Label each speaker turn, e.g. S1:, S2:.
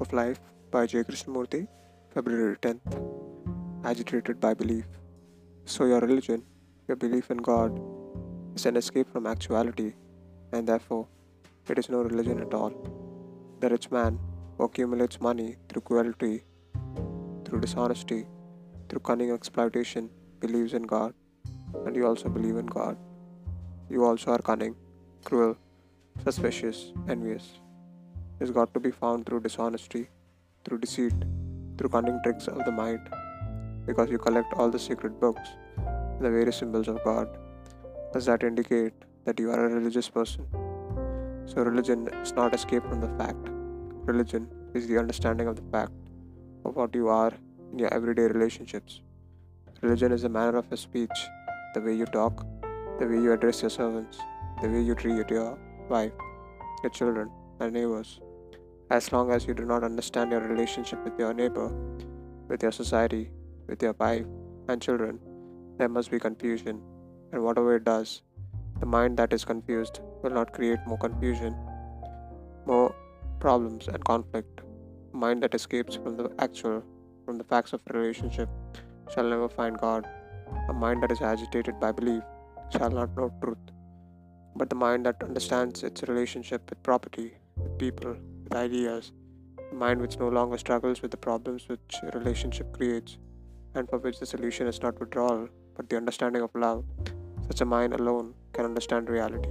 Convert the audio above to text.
S1: of Life by J. Krishnamurti, February 10th. Agitated by belief. So, your religion, your belief in God, is an escape from actuality, and therefore, it is no religion at all. The rich man who accumulates money through cruelty, through dishonesty, through cunning exploitation, believes in God, and you also believe in God. You also are cunning, cruel, suspicious, envious is God to be found through dishonesty, through deceit, through cunning tricks of the mind, because you collect all the secret books the various symbols of God. Does that indicate that you are a religious person? So, religion is not escape from the fact. Religion is the understanding of the fact of what you are in your everyday relationships. Religion is the manner of your speech, the way you talk, the way you address your servants, the way you treat your wife, your children, and neighbors. As long as you do not understand your relationship with your neighbor, with your society, with your wife and children, there must be confusion. And whatever it does, the mind that is confused will not create more confusion, more problems and conflict. Mind that escapes from the actual, from the facts of relationship, shall never find God. A mind that is agitated by belief shall not know truth. But the mind that understands its relationship with property, with people, ideas, mind which no longer struggles with the problems which a relationship creates, and for which the solution is not withdrawal, but the understanding of love, such a mind alone can understand reality.